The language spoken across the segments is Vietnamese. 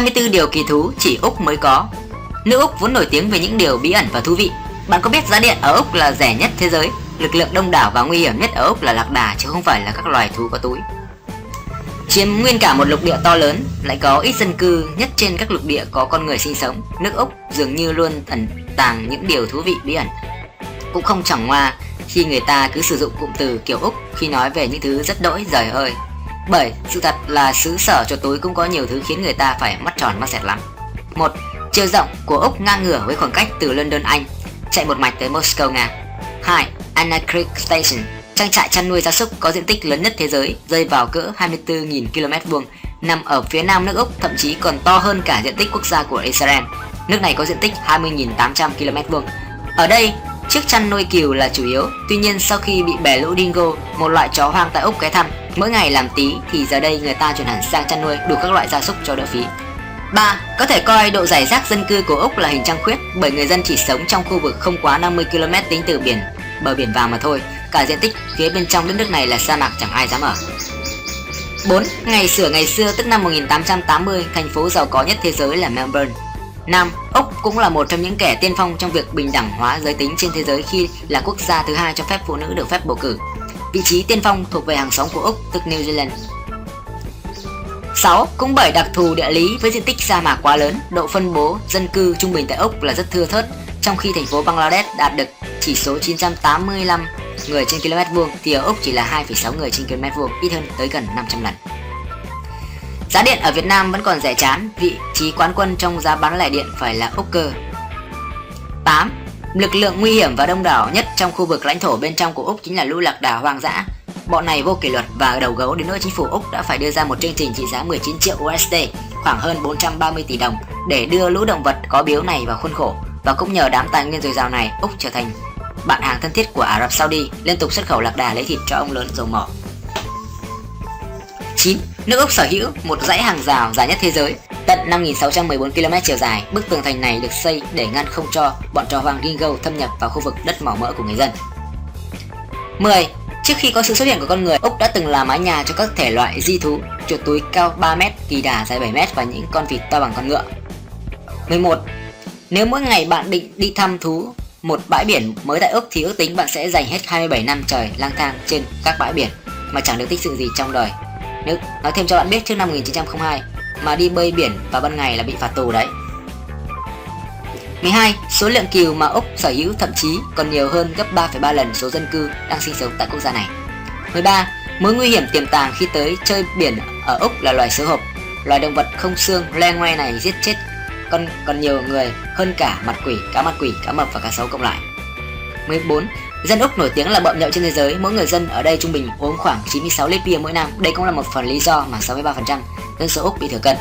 24 điều kỳ thú chỉ Úc mới có. Nước Úc vốn nổi tiếng về những điều bí ẩn và thú vị. Bạn có biết giá điện ở Úc là rẻ nhất thế giới, lực lượng đông đảo và nguy hiểm nhất ở Úc là lạc đà chứ không phải là các loài thú có túi. Chiếm nguyên cả một lục địa to lớn, lại có ít dân cư nhất trên các lục địa có con người sinh sống, nước Úc dường như luôn ẩn tàng những điều thú vị bí ẩn. Cũng không chẳng ngoa khi người ta cứ sử dụng cụm từ kiểu Úc khi nói về những thứ rất đỗi rời hơi. 7. Sự thật là xứ sở cho tối cũng có nhiều thứ khiến người ta phải mắt tròn mắt dẹt lắm. 1. Chiều rộng của Úc ngang ngửa với khoảng cách từ London Anh, chạy một mạch tới Moscow Nga. 2. Anna Creek Station, trang trại chăn nuôi gia súc có diện tích lớn nhất thế giới, rơi vào cỡ 24.000 km vuông, nằm ở phía nam nước Úc, thậm chí còn to hơn cả diện tích quốc gia của Israel. Nước này có diện tích 20.800 km vuông. Ở đây, chiếc chăn nuôi cừu là chủ yếu, tuy nhiên sau khi bị bè lũ dingo, một loại chó hoang tại Úc ghé thăm, mỗi ngày làm tí thì giờ đây người ta chuyển hẳn sang chăn nuôi đủ các loại gia súc cho đỡ phí. 3. Có thể coi độ giải rác dân cư của Úc là hình trăng khuyết bởi người dân chỉ sống trong khu vực không quá 50 km tính từ biển, bờ biển vào mà thôi. Cả diện tích phía bên trong đất nước này là sa mạc chẳng ai dám ở. 4. Ngày sửa ngày xưa tức năm 1880, thành phố giàu có nhất thế giới là Melbourne. Nam, Úc cũng là một trong những kẻ tiên phong trong việc bình đẳng hóa giới tính trên thế giới khi là quốc gia thứ hai cho phép phụ nữ được phép bầu cử. Vị trí tiên phong thuộc về hàng xóm của Úc tức New Zealand. 6. Cũng bởi đặc thù địa lý với diện tích sa mạc quá lớn, độ phân bố dân cư trung bình tại Úc là rất thưa thớt, trong khi thành phố Bangladesh đạt được chỉ số 985 người trên km vuông thì ở Úc chỉ là 2,6 người trên km vuông, ít hơn tới gần 500 lần. Giá điện ở Việt Nam vẫn còn rẻ chán, vị trí quán quân trong giá bán lẻ điện phải là ốc cơ. 8. Lực lượng nguy hiểm và đông đảo nhất trong khu vực lãnh thổ bên trong của Úc chính là lũ lạc đà hoang dã. Bọn này vô kỷ luật và đầu gấu đến nỗi chính phủ Úc đã phải đưa ra một chương trình trị giá 19 triệu USD, khoảng hơn 430 tỷ đồng để đưa lũ động vật có biếu này vào khuôn khổ. Và cũng nhờ đám tài nguyên dồi dào này, Úc trở thành bạn hàng thân thiết của Ả Rập Saudi, liên tục xuất khẩu lạc đà lấy thịt cho ông lớn dầu mỏ. 9. Nước Úc sở hữu một dãy hàng rào dài nhất thế giới, tận 5.614 km chiều dài. Bức tường thành này được xây để ngăn không cho bọn trò vàng dingo thâm nhập vào khu vực đất màu mỡ của người dân. 10. Trước khi có sự xuất hiện của con người, Úc đã từng là mái nhà cho các thể loại di thú, chuột túi cao 3m, kỳ đà dài 7m và những con vịt to bằng con ngựa. 11. Nếu mỗi ngày bạn định đi thăm thú một bãi biển mới tại Úc thì ước tính bạn sẽ dành hết 27 năm trời lang thang trên các bãi biển mà chẳng được tích sự gì trong đời. Nếu nói thêm cho bạn biết trước năm 1902 mà đi bơi biển vào ban ngày là bị phạt tù đấy. 12. Số lượng cừu mà Úc sở hữu thậm chí còn nhiều hơn gấp 3,3 lần số dân cư đang sinh sống tại quốc gia này. 13. Mối nguy hiểm tiềm tàng khi tới chơi biển ở Úc là loài sứa hộp. Loài động vật không xương le ngoe này giết chết còn còn nhiều người hơn cả mặt quỷ, cá mặt quỷ, cá mập và cá sấu cộng lại. 14. Dân Úc nổi tiếng là bậm nhậu trên thế giới, mỗi người dân ở đây trung bình uống khoảng 96 lít bia mỗi năm. Đây cũng là một phần lý do mà 63% dân số Úc bị thừa cân.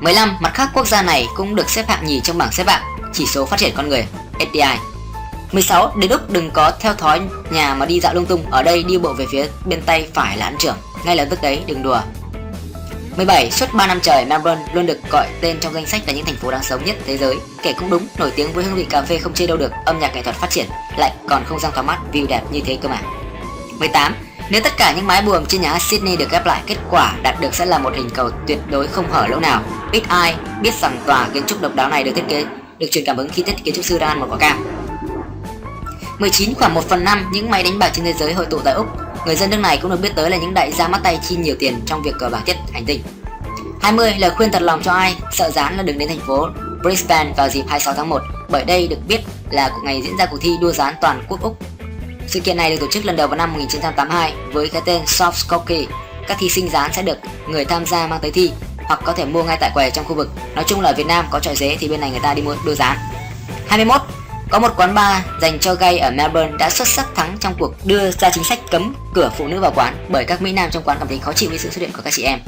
15. Mặt khác quốc gia này cũng được xếp hạng nhì trong bảng xếp hạng chỉ số phát triển con người SDI. 16. Đến Úc đừng có theo thói nhà mà đi dạo lung tung, ở đây đi bộ về phía bên tay phải là ăn trưởng, ngay lập tức đấy đừng đùa. 17. Suốt 3 năm trời, Melbourne luôn được gọi tên trong danh sách là những thành phố đáng sống nhất thế giới. Kể cũng đúng, nổi tiếng với hương vị cà phê không chê đâu được, âm nhạc nghệ thuật phát triển, lại còn không gian thoáng mát, view đẹp như thế cơ mà. 18. Nếu tất cả những mái buồm trên nhà Sydney được ghép lại, kết quả đạt được sẽ là một hình cầu tuyệt đối không hở lỗ nào. Ít ai biết rằng tòa kiến trúc độc đáo này được thiết kế được truyền cảm hứng khi thiết kiến trúc sư ra một quả cam. 19 khoảng 1 phần 5 những máy đánh bạc trên thế giới hội tụ tại Úc Người dân nước này cũng được biết tới là những đại gia mắt tay chi nhiều tiền trong việc cờ bạc nhất hành tinh. 20. Lời khuyên thật lòng cho ai sợ dán là đừng đến thành phố Brisbane vào dịp 26 tháng 1 bởi đây được biết là ngày diễn ra cuộc thi đua dán toàn quốc Úc. Sự kiện này được tổ chức lần đầu vào năm 1982 với cái tên Soft Skokie. Các thí sinh dán sẽ được người tham gia mang tới thi hoặc có thể mua ngay tại quầy trong khu vực. Nói chung là ở Việt Nam có trọi dế thì bên này người ta đi mua đua dán. 21. Có một quán bar dành cho gay ở Melbourne đã xuất sắc thắng trong cuộc đưa ra chính sách cấm cửa phụ nữ vào quán bởi các mỹ nam trong quán cảm thấy khó chịu với sự xuất hiện của các chị em.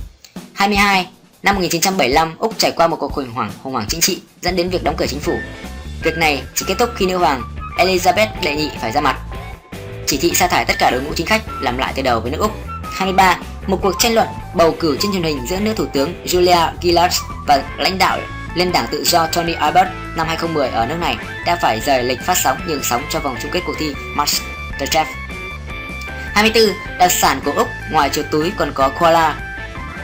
22. Năm 1975, Úc trải qua một cuộc khủng hoảng khủng hoảng chính trị dẫn đến việc đóng cửa chính phủ. Việc này chỉ kết thúc khi nữ hoàng Elizabeth đệ nhị phải ra mặt. Chỉ thị sa thải tất cả đội ngũ chính khách làm lại từ đầu với nước Úc. 23. Một cuộc tranh luận bầu cử trên truyền hình giữa nữ thủ tướng Julia Gillard và lãnh đạo lên đảng tự do Tony Abbott năm 2010 ở nước này đã phải rời lịch phát sóng nhường sóng cho vòng chung kết cuộc thi MasterChef. 24. Đặc sản của Úc ngoài chuột túi còn có koala,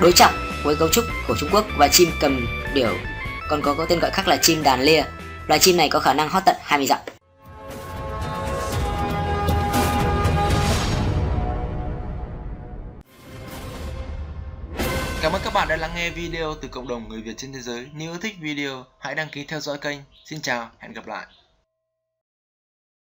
đối trọng với cấu trúc của Trung Quốc và chim cầm điểu còn có, có tên gọi khác là chim đàn lia. Loài chim này có khả năng hót tận 20 dặm. Cảm ơn các bạn đã lắng nghe video từ cộng đồng người Việt trên thế giới. Nếu yêu thích video, hãy đăng ký theo dõi kênh. Xin chào, hẹn gặp lại.